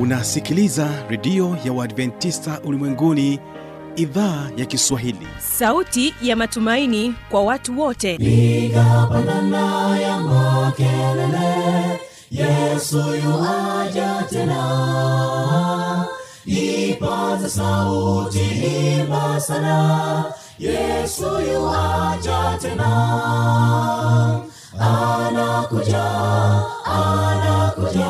unasikiliza redio ya uadventista ulimwenguni idhaa ya kiswahili. Sauti ya matumaini kwa watu wote. Piga pandana ya makelele yesu yuaja tena. Ipaza sauti imba sana yesu yuaja tena. Anakuja anakuja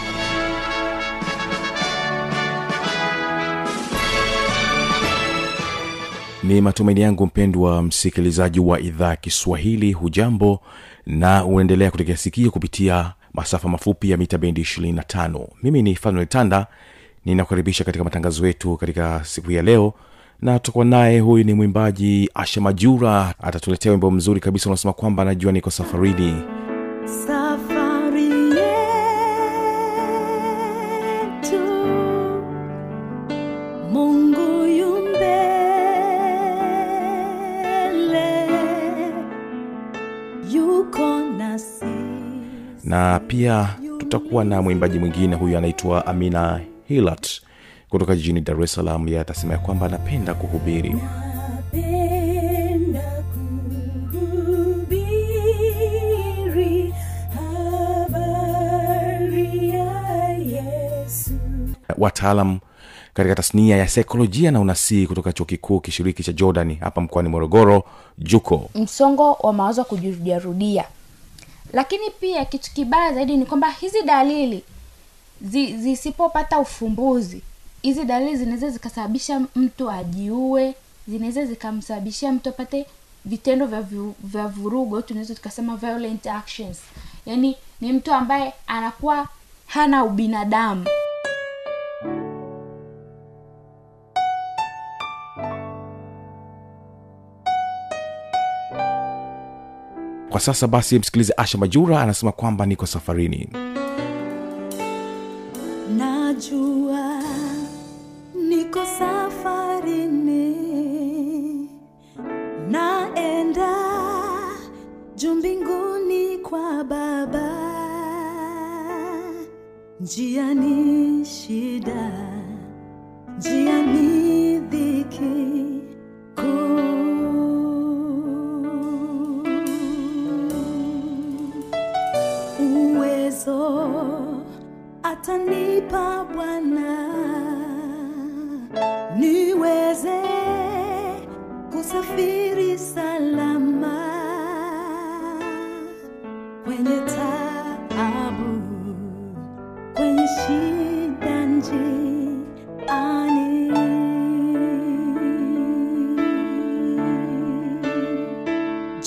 ni matumaini yangu mpendwa msikilizaji wa idhaa ya kiswahili hujambo na unaendelea kutegea sikio kupitia masafa mafupi ya mita bendi 25 mimi ni fanuel tanda ninakukaribisha katika matangazo yetu katika siku ya leo na tutakuwa naye huyu ni mwimbaji asha majura atatuletea wimbo mzuri kabisa unasema kwamba anajua niko safarini. Safari na pia tutakuwa na mwimbaji mwingine huyu anaitwa amina hilat kutoka jijini dar es salaam. Ye atasema ya kwamba anapenda kuhubiri. Napenda kuhubiri habari ya yesu. Wataalam katika tasnia ya saikolojia na unasii kutoka chuo kikuu kishiriki cha jordani hapa mkoani morogoro juko. Msongo wa mawazo wa kujirudiarudia lakini pia kitu kibaya zaidi ni kwamba hizi dalili zi- zisipopata ufumbuzi hizi dalili zinaweza zikasababisha mtu ajiue zinaweza zikamsababishia mtu apate vitendo vya, vya vurugo tunaweza tukasema violent actions. Yaani ni mtu ambaye anakuwa hana ubinadamu kwa sasa basi msikilize asha majura anasema kwamba niko safarini. Najua niko safarini. Naenda juu mbinguni kwa baba. Njia ni shida njia ni dhiki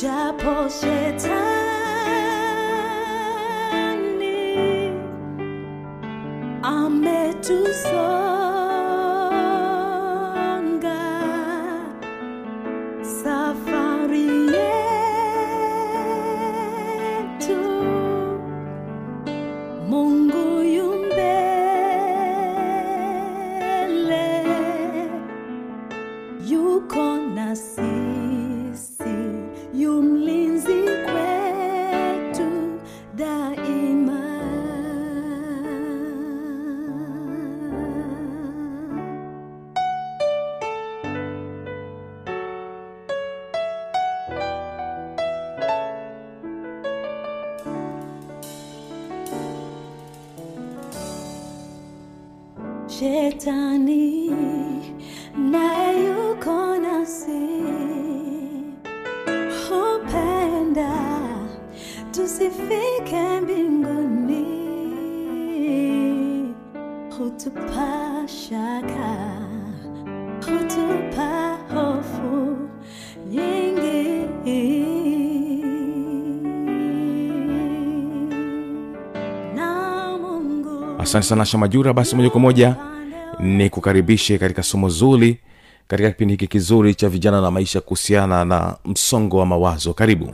Japo shetani ametusonga naye nasi hupenda tusifike mbinguni hutupa shaka hutupa hofu nyingi asante sana shamajura basi moja kwa moja ni kukaribishe katika somo zuri katika kipindi hiki kizuri cha vijana na maisha kuhusiana na msongo wa mawazo. Karibu.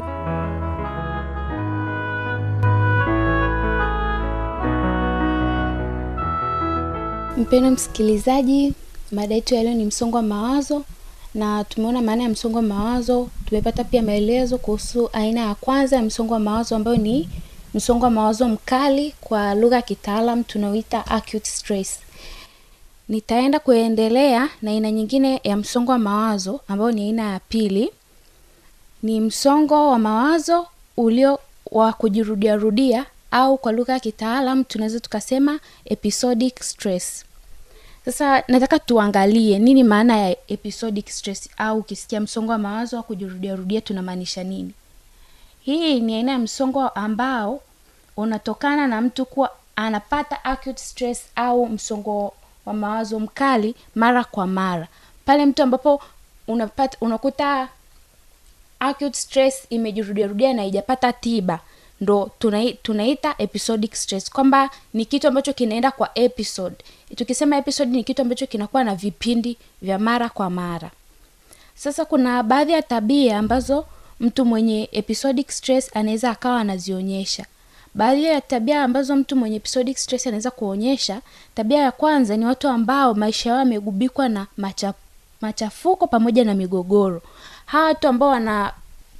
Mpendo msikilizaji mada yetu yaliyo ni msongo wa mawazo na tumeona maana ya msongo wa mawazo. Tumepata pia maelezo kuhusu aina ya kwanza ya msongo wa mawazo ambayo ni msongo wa mawazo mkali kwa lugha ya kitaalam tunaoita acute stress nitaenda kuendelea na aina nyingine ya msongo wa mawazo ambayo ni aina ya pili. Ni msongo wa mawazo ulio wa kujirudiarudia au kwa lugha ya kitaalam tunaweza tukasema episodic stress. Sasa nataka tuangalie nini maana ya episodic stress au ukisikia msongo wa mawazo wa kujirudiarudia tunamaanisha nini. Hii ni aina ya msongo ambao unatokana na mtu kuwa anapata acute stress au msongo wa mawazo mkali mara kwa mara. Pale mtu ambapo unapata unakuta acute stress imejirudiarudia na ijapata tiba ndo tunai, tunaita episodic stress. Kwamba ni kitu ambacho kinaenda kwa episode. Tukisema episode ni kitu ambacho kinakuwa na vipindi vya mara kwa mara. Sasa kuna baadhi ya tabia ambazo mtu mwenye episodic stress anaweza akawa anazionyesha baadhi ya tabia ambazo mtu mwenye episodic stress anaweza kuonyesha tabia ya kwanza ni watu ambao maisha yao yamegubikwa na macha, machafuko pamoja na migogoro. Hawa watu ambao wana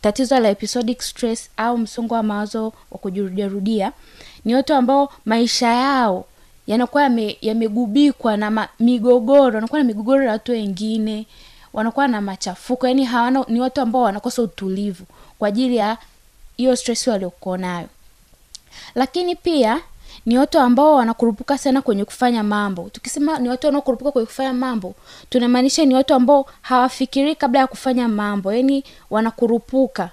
tatizo la episodic stress au msongo wa mawazo wa kujirudiarudia ni watu ambao maisha yao yanakuwa yamegubikwa na ma, migogoro wanakuwa na migogoro ya watu wengine wanakuwa na machafuko. Yani hawana ni watu ambao wanakosa utulivu kwa ajili ya hiyo stress waliokuwa nayo lakini pia ni watu ambao wanakurupuka sana kwenye kufanya mambo. Tukisema ni watu wanaokurupuka kwenye kufanya mambo tunamaanisha ni watu ambao hawafikirii kabla ya kufanya mambo. Yani wanakurupuka.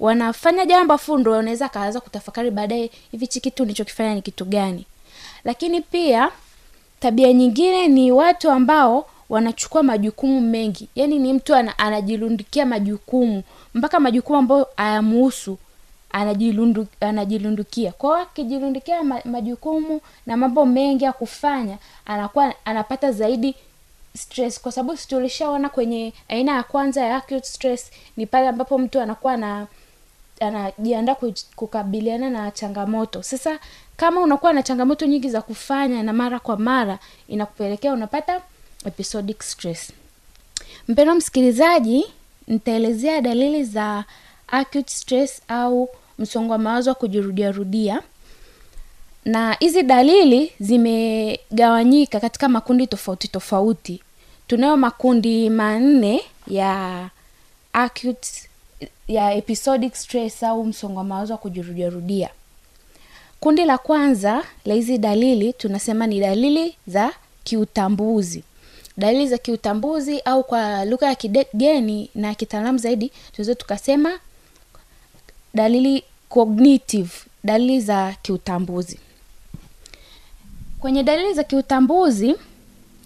Wanafanya jambo afu wanaweza akaanza kutafakari baadaye hivi hichi kitu nilichokifanya ni kitu gani? Lakini pia tabia nyingine ni watu ambao wanachukua majukumu mengi. Yaani ni mtu ana, anajirundikia majukumu. Mpaka majukumu ambayo hayamuhusu anajilundu, anajilundukia. Kwao akijilundukia majukumu na mambo mengi ya kufanya anakuwa anapata zaidi stress. Kwa sababu si tulishaona kwenye aina ya kwanza ya acute stress ni pale ambapo mtu anakuwa na anajiandaa kukabiliana na changamoto. Sasa kama unakuwa na changamoto nyingi za kufanya na mara kwa mara inakupelekea unapata episodic stress. Mpendo msikilizaji nitaelezea dalili za acute stress au msongo wa mawazo wa kujirudiarudia na hizi dalili zimegawanyika katika makundi tofauti tofauti. Tunayo makundi manne ya acute ya episodic stress au msongo wa mawazo wa kujirudiarudia kundi la kwanza la hizi dalili tunasema ni dalili za kiutambuzi. Dalili za kiutambuzi au kwa lugha ya kigeni na kitaalamu zaidi tunaweza tukasema dalili cognitive dalili za kiutambuzi. Kwenye dalili za kiutambuzi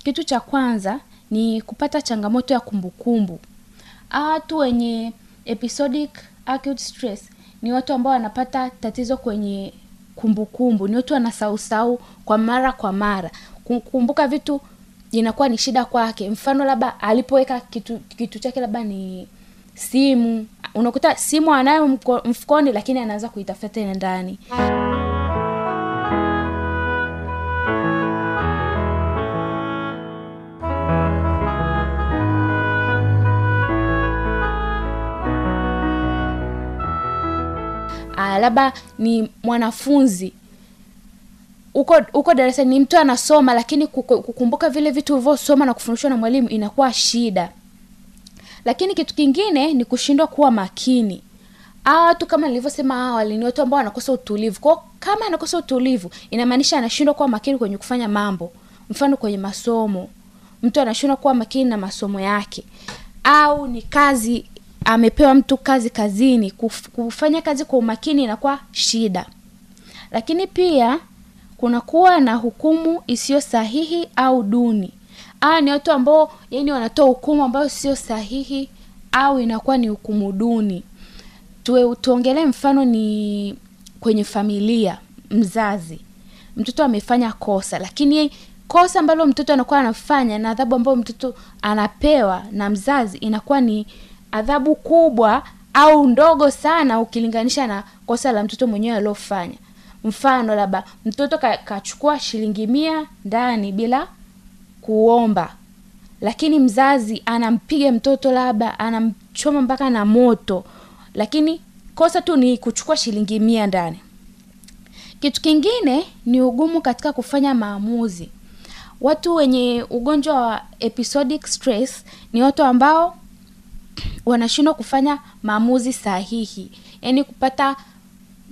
kitu cha kwanza ni kupata changamoto ya kumbukumbu. Watu wenye episodic acute stress ni watu ambao wanapata tatizo kwenye kumbukumbu ni watu wanasausau kwa mara kwa mara. Kukumbuka vitu inakuwa ni shida kwake. Mfano labda alipoweka kitu kitu chake labda ni simu. Unakuta simu anayo mfukoni lakini anaanza kuitafuta tena ndani. Ah, labda ni mwanafunzi. Uko uko darasani ni mtu anasoma lakini kukumbuka vile vitu ulivyosoma na kufundishwa na mwalimu inakuwa shida lakini kitu kingine ni kushindwa kuwa makini. Hawa watu kama nilivyosema awali ni watu ambao wanakosa utulivu. Kwao kama anakosa utulivu inamaanisha anashindwa kuwa makini kwenye kufanya mambo. Mfano kwenye masomo. Mtu anashindwa kuwa makini na masomo yake. Au ni kazi amepewa mtu kazi kazini kuf, kufanya kazi kwa umakini inakuwa shida. Lakini pia kunakuwa na hukumu isiyo sahihi au duni aa ni watu ambao yani wanatoa hukumu ambayo sio sahihi au inakuwa ni hukumu duni. Tuongelee mfano ni kwenye familia mzazi. Mtoto amefanya kosa lakini kosa ambalo mtoto anakuwa anafanya na adhabu ambayo mtoto anapewa na mzazi inakuwa ni adhabu kubwa au ndogo sana ukilinganisha na kosa la mtoto mwenyewe aliofanya. Mfano labda mtoto ka- kachukua shilingi mia ndani bila kuomba. Lakini mzazi anampiga mtoto labda anamchoma mpaka na moto. Lakini kosa tu ni kuchukua shilingi mia ndani. Kitu kingine ni ugumu katika kufanya maamuzi. Watu wenye ugonjwa wa episodic stress ni watu ambao wanashindwa kufanya maamuzi sahihi. Yaani kupata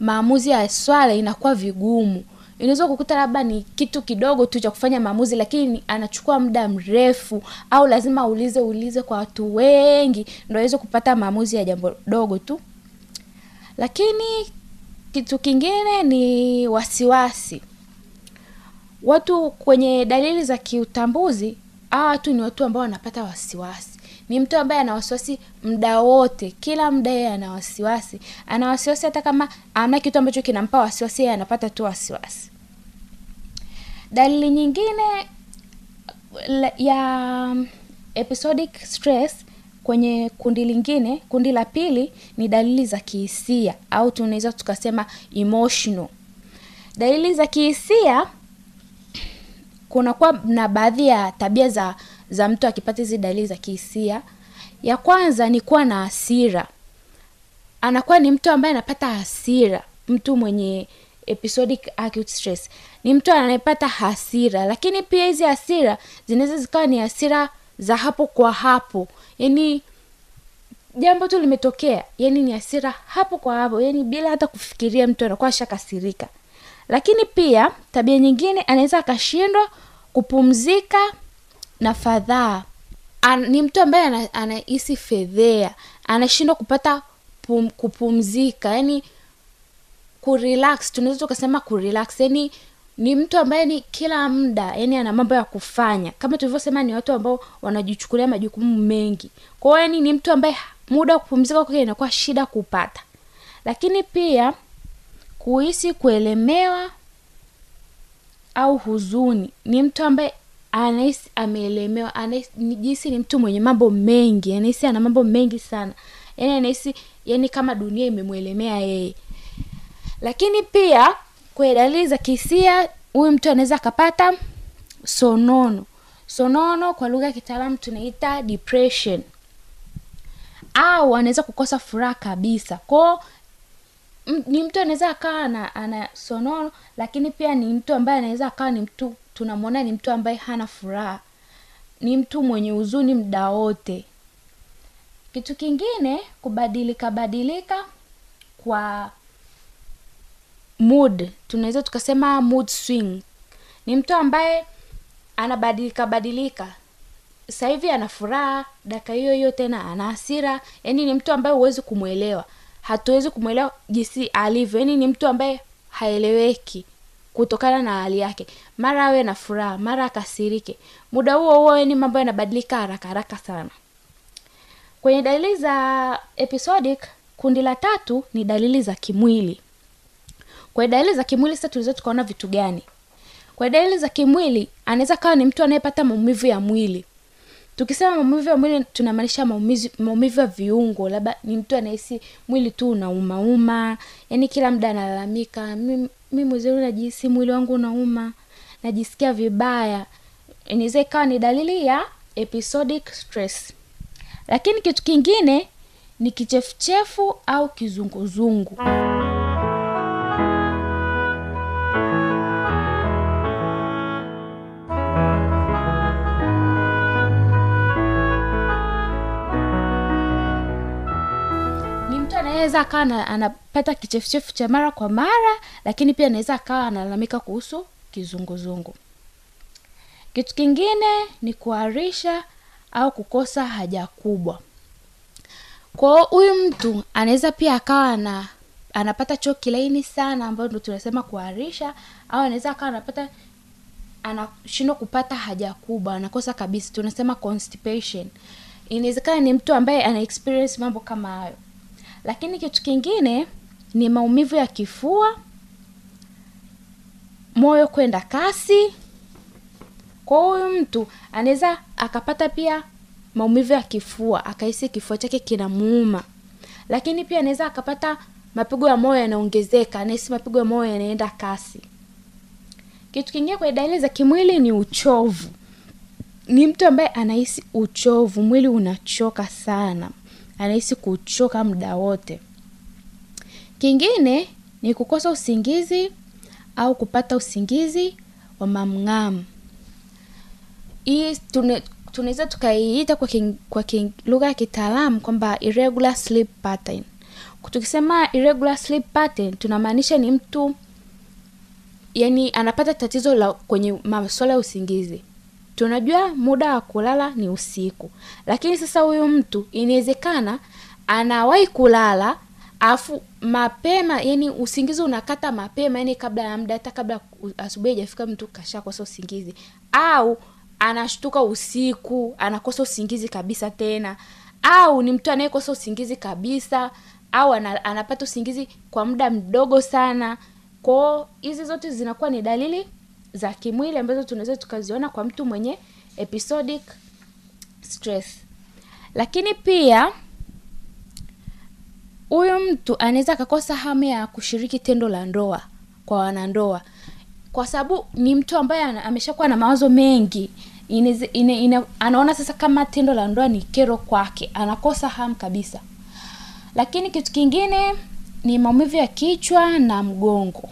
maamuzi ya swala inakuwa vigumu inaweza kukuta labda ni kitu kidogo tu cha kufanya maamuzi lakini anachukua muda mrefu au lazima aulize ulize kwa watu wengi ndo aweze kupata maamuzi ya jambo dogo tu. Lakini kitu kingine ni wasiwasi. Watu kwenye dalili za kiutambuzi hawa watu ni watu ambao wanapata wasiwasi ni mtu ambaye ana wasiwasi muda wote. Kila muda yeye ana wasiwasi. Ana wasiwasi hata kama amna kitu ambacho kinampa wasiwasi yeye anapata tu wasiwasi. Dalili nyingine ya episodic stress kwenye kundi lingine kundi la pili ni dalili za kihisia au tunaweza tukasema emotional. Dalili za kihisia kunakuwa na baadhi ya tabia za za mtu akipata hizi dalili za kihisia ya kwanza ni kuwa na hasira. Anakuwa ni mtu ambaye anapata hasira mtu mwenye episodic acute stress. Ni mtu anayepata hasira lakini pia hizi hasira zinaweza zikawa ni hasira za hapo kwa hapo. Yani jambo tu limetokea yani ni hasira hapo kwa hapo yani bila hata kufikiria mtu anakuwa ashakasirika. Lakini pia tabia nyingine anaweza akashindwa kupumzika na fadhaa An, ni mtu ambaye ana- anahisi fedhea anashindwa kupata pum, kupumzika yani kurelax. Tunaweza tukasema kurelax yani ni mtu ambaye ni kila muda yani ana mambo ya kufanya. Kama tulivyosema ni watu ambao wanajichukulia majukumu mengi. Kwao yani ni mtu ambaye muda wa kupumzika kwake inakuwa shida kupata. Lakini pia kuhisi kuelemewa au huzuni. Ni mtu ambaye anahisi ameelemewa anahisi jinsi ni mtu mwenye mambo mengi anahisi ana mambo mengi sana. Yani anahisi yani kama dunia imemwelemea yeye. Lakini pia kwenye dalili za kihisia huyu mtu anaweza akapata sonono. Sonono kwa lugha ya kitaalamu tunaita depression. Au anaweza kukosa furaha kabisa. Kwao ni mtu anaweza akawa ana, ana sonono lakini pia ni mtu ambaye anaweza akawa ni mtu tunamwona ni mtu ambaye hana furaha. Ni mtu mwenye huzuni mda wote. Kitu kingine kubadilika badilika kwa mood. Tunaweza tukasema mood swing. Ni mtu ambaye anabadilika badilika. Sasa hivi ana furaha dakika hiyo hiyo tena ana hasira. Yani ni mtu ambaye huwezi kumwelewa. Hatuwezi kumwelewa jinsi alivyo. Yani ni mtu ambaye haeleweki kutokana na hali yake. Mara awe na furaha mara akasirike. Muda huo huo yani mambo yanabadilika haraka haraka sana. Kwenye dalili za episodic kundi la tatu ni dalili za kimwili. Kwenye dalili za kimwili sasa tunaweza tukaona vitu gani? Kwa dalili za kimwili anaweza kawa ni mtu anayepata maumivu ya mwili tukisema maumivu ya mwili tunamaanisha maumivu ya viungo labda ni mtu anahisi mwili tu unaumauma yani kila muda analalamika mi mwezeu najihisi mwili wangu unauma najisikia vibaya. Inaweza ikawa ni dalili ya episodic stress. Lakini kitu kingine ni kichefuchefu au kizunguzungu. ni anaweza akawa anapata kichefuchefu cha mara kwa mara lakini pia anaweza akawa analalamika kuhusu kizunguzungu. Kitu kingine ni kuharisha au kukosa haja kubwa. Kwao huyu mtu anaweza pia akawa ana anapata choo kilaini sana ambayo ndo tunasema kuharisha au anaweza akawa anapata anashindwa kupata haja kubwa anakosa kabisa. Tunasema constipation. Inawezekana ni mtu ambaye ana experience mambo kama hayo lakini kitu kingine ni maumivu ya kifua moyo kwenda kasi. Kwa huyu mtu anaweza akapata pia maumivu ya kifua akahisi kifua chake kinamuuma. Lakini pia anaweza akapata mapigo ya moyo yanaongezeka anahisi mapigo ya moyo yanaenda kasi. Kitu kingine kwenye dalili za kimwili ni uchovu. Ni mtu ambaye anahisi uchovu mwili unachoka sana anahisi kuchoka muda wote. Kingine ni kukosa usingizi au kupata usingizi wa mamng'amu hii tunaweza tukaiita kwa, king, kwa king, lugha ya kitaalamu kwamba irregular sleep pattern. Tukisema irregular sleep pattern tunamaanisha ni mtu yani anapata tatizo la kwenye masuala ya usingizi tunajua muda wa kulala ni usiku. Lakini sasa huyu mtu inawezekana anawahi kulala afu mapema yani usingizi unakata mapema yani kabla ya muda hata kabla asubuhi haijafika mtu kashakosa usingizi. Au anashtuka usiku anakosa usingizi kabisa tena. Au ni mtu anayekosa usingizi kabisa au anapata usingizi kwa muda mdogo sana. Kwao hizi zote zinakuwa ni dalili za kimwili ambazo tunaweza tukaziona kwa mtu mwenye episodic stress. Lakini pia huyu mtu anaweza akakosa hamu ya kushiriki tendo la ndoa kwa wanandoa. Kwa sababu ni mtu ambaye ameshakuwa na mawazo mengi. Ineze, ine, ine, anaona sasa kama tendo la ndoa ni kero kwake. Anakosa hamu kabisa. Lakini kitu kingine ni maumivu ya kichwa na mgongo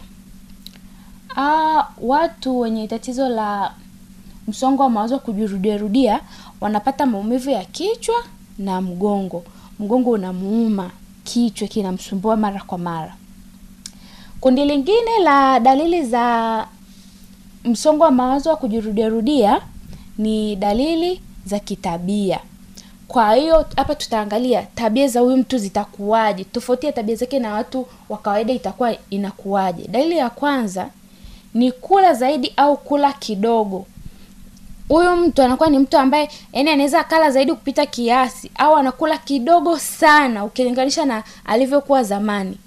ah, watu wenye tatizo la msongo wa mawazo wa kujirudiarudia wanapata maumivu ya kichwa na mgongo. Mgongo unamuuma kichwa kinamsumbua mara kwa mara. Kundi lingine la dalili za msongo wa mawazo wa kujirudiarudia ni dalili za kitabia. Kwa hiyo hapa tutaangalia tabia za huyu mtu zitakuwaje. Tofauti ya tabia zake na watu wa kawaida itakuwa inakuwaje. Dalili ya kwanza ni kula zaidi au kula kidogo. Huyu mtu anakuwa ni mtu ambaye yani anaweza kala zaidi kupita kiasi au anakula kidogo sana ukilinganisha na alivyokuwa zamani.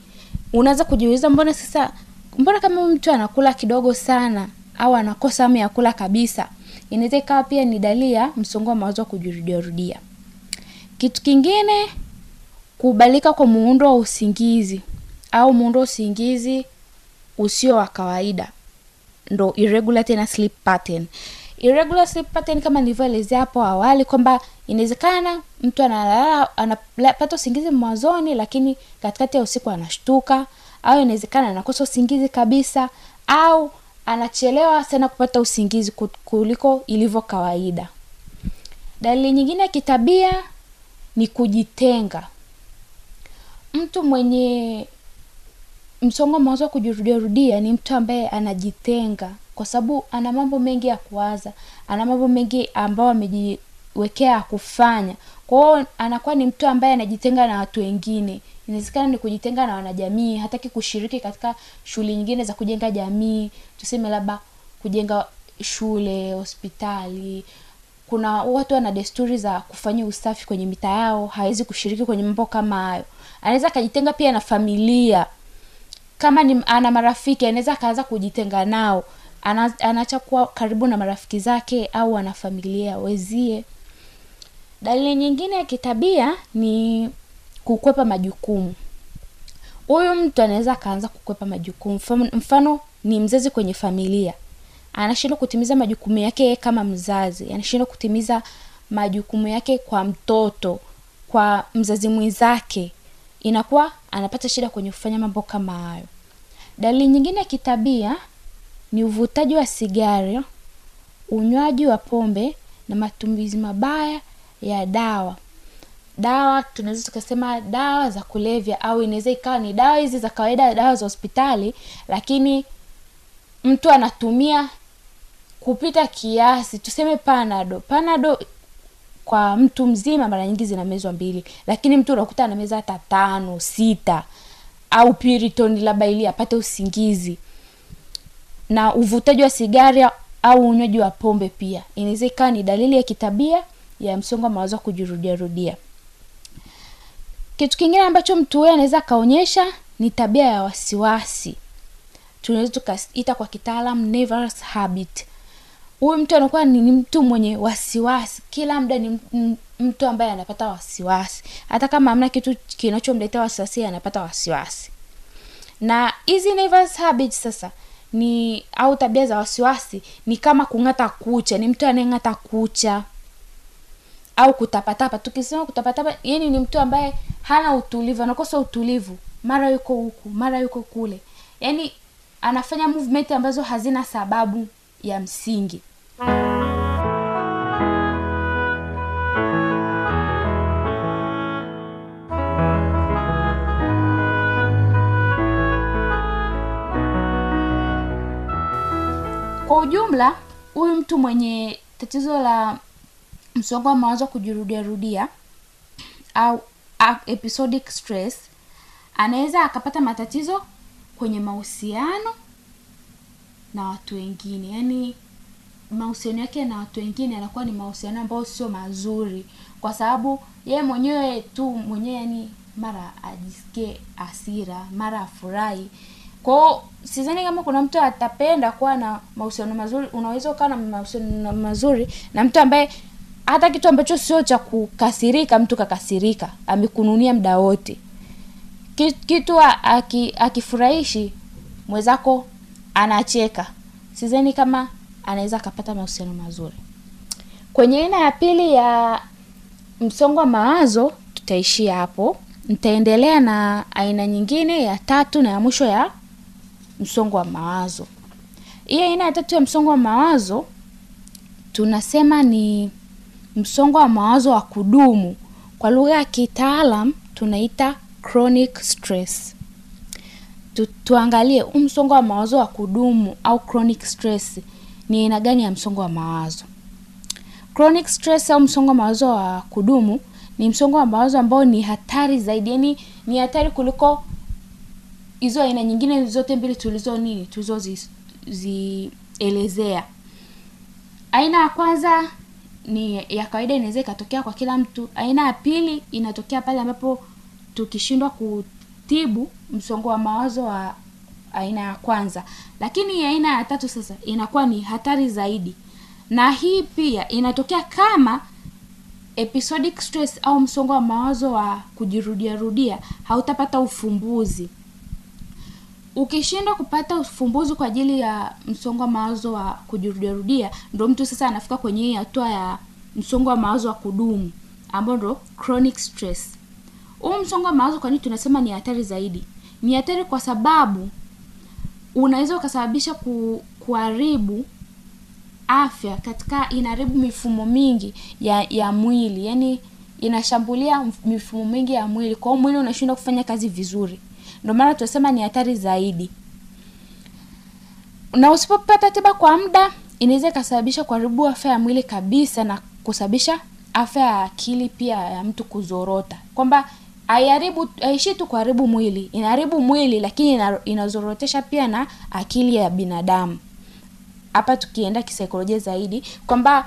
Unaweza kujiuliza mbona sasa mbona kama mtu anakula kidogo sana au anakosa hamu ya kula kabisa? Inaweza ikawa pia ni dalili ya msongo wa mawazo wa kujirudiarudia. Kitu kingine kubalika kwa muundo wa usingizi au muundo wa usingizi usio wa kawaida ndo irregular tena sleep pattern. Irregular sleep pattern kama nilivyoelezea hapo awali kwamba inawezekana mtu analala anapata usingizi mwanzoni lakini katikati ya usiku anashtuka au inawezekana anakosa usingizi kabisa au anachelewa sana kupata usingizi kuliko ilivyo kawaida. Dalili nyingine ya kitabia ni kujitenga. Mtu mwenye msongo wa mawazo wa kujirudiarudia ni mtu ambaye anajitenga kwa sababu ana mambo mengi ya kuwaza ana mambo mengi ambayo amejiwekea ya kufanya. Kwao anakuwa ni mtu ambaye anajitenga na watu wengine. Inawezekana ni kujitenga na wanajamii hataki kushiriki katika shughuli nyingine za kujenga jamii. Tuseme labda kujenga shule hospitali. Kuna watu wana desturi za kufanya usafi kwenye mita yao hawezi kushiriki kwenye mambo kama hayo. Anaweza akajitenga pia na familia kama ni ana marafiki anaweza akaanza kujitenga nao. Anaacha kuwa karibu na marafiki zake au ana familia wezie dalili nyingine ya kitabia ni kukwepa majukumu. Huyu mtu anaweza akaanza kukwepa majukumu. Mfano, ni mzazi kwenye familia. Anashindwa kutimiza majukumu yake kama mzazi. Anashindwa kutimiza majukumu yake kwa mtoto kwa mzazi mwenzake. Inakuwa anapata shida kwenye kufanya mambo kama hayo dalili nyingine ya kitabia ni uvutaji wa sigara unywaji wa pombe na matumizi mabaya ya dawa. Dawa tunaweza tukasema dawa za kulevya au inaweza ikawa ni dawa hizi za kawaida dawa za hospitali lakini mtu anatumia kupita kiasi. Tuseme panado panado kwa mtu mzima mara nyingi zinamezwa mbili lakini mtu unakuta anameza hata tano sita au piriton labda ili apate usingizi. Na uvutaji wa sigara au unywaji wa pombe pia. Inaweza ikawa ni dalili ya kitabia ya msongo wa mawazo kujirudiarudia kitu kingine ambacho mtu huyo anaweza akaonyesha ni tabia ya wasiwasi. Tunaweza tukaita kwa kitaalam habit. Huyu mtu anakuwa ni, mtu mwenye wasiwasi. Kila muda ni mtu ambaye anapata wasiwasi. Hata kama hamna kitu kinachomletea wasiwasi anapata wasiwasi. Na hizi sasa ni au tabia za wasiwasi ni kama kung'ata kucha ni mtu anayeng'ata kucha. Au kutapatapa. Tukisema kutapatapa yani ni mtu ambaye hana utulivu anakosa utulivu. Mara yuko huku mara yuko kule. Yani anafanya movement ambazo hazina sababu ya msingi ujumla huyu mtu mwenye tatizo la msongo wa mawazo kujirudiarudia au episodic stress anaweza akapata matatizo kwenye mahusiano na watu wengine. Yaani mahusiano yake na watu wengine yanakuwa ni mahusiano ambayo sio mazuri. Kwa sababu yeye mwenyewe tu mwenyewe yani mara ajisikie asira mara afurahi kwao sidhani kama kuna mtu atapenda kuwa na mahusiano mazuri. Unaweza ukawa na mahusiano mazuri na mtu ambaye hata kitu ambacho sio cha kukasirika mtu kakasirika amekununia mda wote. Kitu aki- akifurahishi mwenzako anacheka. Sizani kama anaweza akapata mahusiano mazuri. Kwenye aina ya pili ya msongo wa mawazo tutaishia hapo. Nitaendelea na aina nyingine ya tatu na ya mwisho ya msongo wa mawazo. Hii aina ya tatu ya msongo wa mawazo tunasema ni msongo wa mawazo wa kudumu. Kwa lugha ya kitaalam tunaita chronic stress. Tu, tuangalie huu msongo wa mawazo wa kudumu au chronic stress ni aina gani ya msongo wa mawazo. Chronic stress au msongo wa mawazo wa kudumu ni msongo wa mawazo ambao ni hatari zaidi yani ni hatari kuliko hizo aina nyingine zote mbili tulizo nini tulizozielezea. Aina ya kwanza ni ya kawaida inaweza ikatokea kwa kila mtu. Aina ya pili inatokea pale ambapo tukishindwa kutibu msongo wa mawazo wa aina ya kwanza. Lakini aina ya tatu sasa inakuwa ni hatari zaidi. Na hii pia inatokea kama episodic stress au msongo wa mawazo wa kujirudiarudia hautapata ufumbuzi ukishindwa kupata ufumbuzi kwa ajili ya msongo wa mawazo wa kujirudiarudia ndo mtu sasa anafika kwenye hii hatua ya msongo wa mawazo wa kudumu ambao ndo chronic stress. Huu msongo wa mawazo kwa nini tunasema ni hatari zaidi? Ni hatari kwa sababu unaweza ukasababisha ku, kuharibu afya katika inaharibu mifumo mingi ya ya mwili. Yani inashambulia mifumo mingi ya mwili. Kwa hiyo mwili unashindwa kufanya kazi vizuri ndio maana tunasema ni hatari zaidi. Na usipopata tiba kwa muda inaweza ikasababisha kuharibu afya ya mwili kabisa na kusababisha afya ya akili pia ya mtu kuzorota. Kwamba haiharibu haishii tu kuharibu mwili inaharibu mwili lakini inazorotesha pia na akili ya binadamu. Hapa tukienda kisaikolojia zaidi kwamba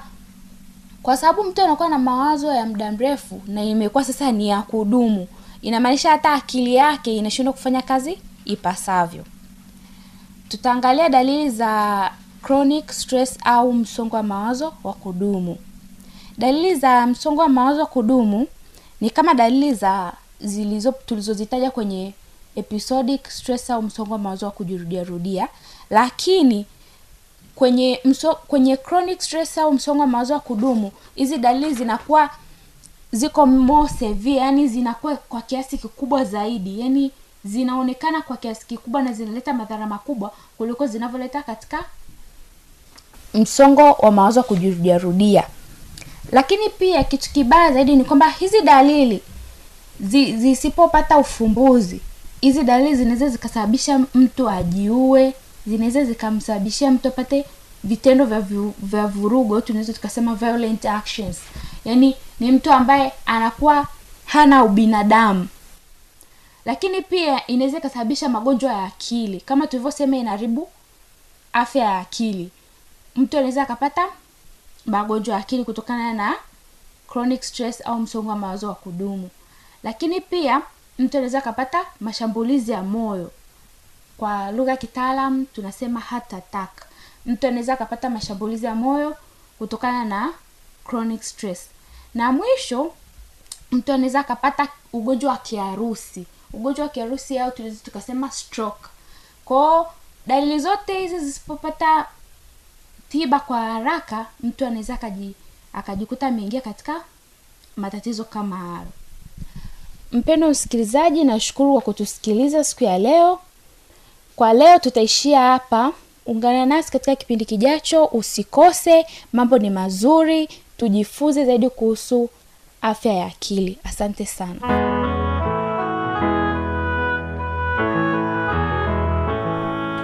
kwa sababu mtu anakuwa na mawazo ya muda mrefu na imekuwa sasa ni ya kudumu inamaanisha hata akili yake inashindwa kufanya kazi ipasavyo. Tutaangalia dalili za chronic stress au msongo wa mawazo wa kudumu. Dalili za msongo wa mawazo wa kudumu ni kama dalili za zilizo tulizozitaja kwenye episodic stress au msongo wa mawazo wa kujirudiarudia lakini kwenye mso, kwenye chronic stress au msongo wa mawazo wa kudumu hizi dalili zinakuwa ziko more yani zinakuwa kwa kiasi kikubwa zaidi. Yani zinaonekana kwa kiasi kikubwa na zinaleta madhara makubwa kuliko zinavyoleta katika msongo wa mawazo wa kujirudiarudia. Lakini pia kitu kibaya zaidi ni kwamba hizi dalili zi- zisipopata ufumbuzi hizi dalili zinaweza zikasababisha mtu ajiue zinaweza zikamsababishia mtu apate vitendo vya, vya vurugu tunaweza tukasema violent actions. Yaani ni mtu ambaye anakuwa hana ubinadamu. Lakini pia inaweza ikasababisha magonjwa ya akili. Kama tulivyosema inaharibu afya ya akili. Mtu anaweza akapata magonjwa ya akili kutokana na chronic stress au msongo wa mawazo wa kudumu. Lakini pia mtu anaweza akapata mashambulizi ya moyo. Kwa lugha ya kitaalam tunasema heart mtu anaweza akapata mashambulizi ya moyo kutokana na chronic stress. Na mwisho mtu anaweza akapata ugonjwa wa kiharusi. Ugonjwa wa kiharusi au tunaweza tukasema stroke. Kwao dalili zote hizi zisipopata tiba kwa haraka mtu anaweza akaji, akajikuta ameingia katika matatizo kama hayo. Mpendo msikilizaji nashukuru kwa kutusikiliza siku ya leo. Kwa leo tutaishia hapa ungana nasi katika kipindi kijacho usikose mambo ni mazuri tujifunze zaidi kuhusu afya ya akili. Asante sana.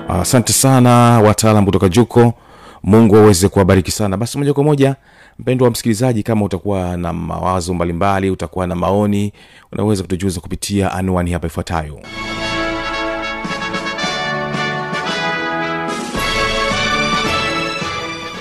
Asante sana wataalam kutoka juko. Mungu aweze kuwabariki sana. Basi moja kwa moja mpendo wa msikilizaji kama utakuwa na mawazo mbalimbali utakuwa na maoni unaweza kutujuza kupitia anwani hapa ifuatayo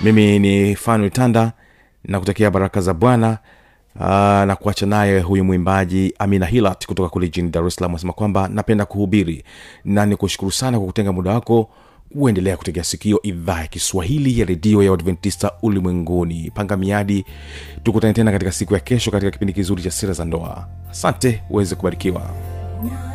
mimi ni fanuel tanda nakutakia baraka za bwana uh, na kuacha naye huyu mwimbaji amina hilat kutoka kule jijini dar es kwamba napenda kuhubiri na ni kushukuru sana kwa kutenga muda wako kuendelea kutegea sikio idhaa ya kiswahili ya redio ya adventista ulimwenguni. Panga miadi tukutane tena katika siku ya kesho katika kipindi kizuri cha sera za ndoa. Asante uweze kubarikiwa. na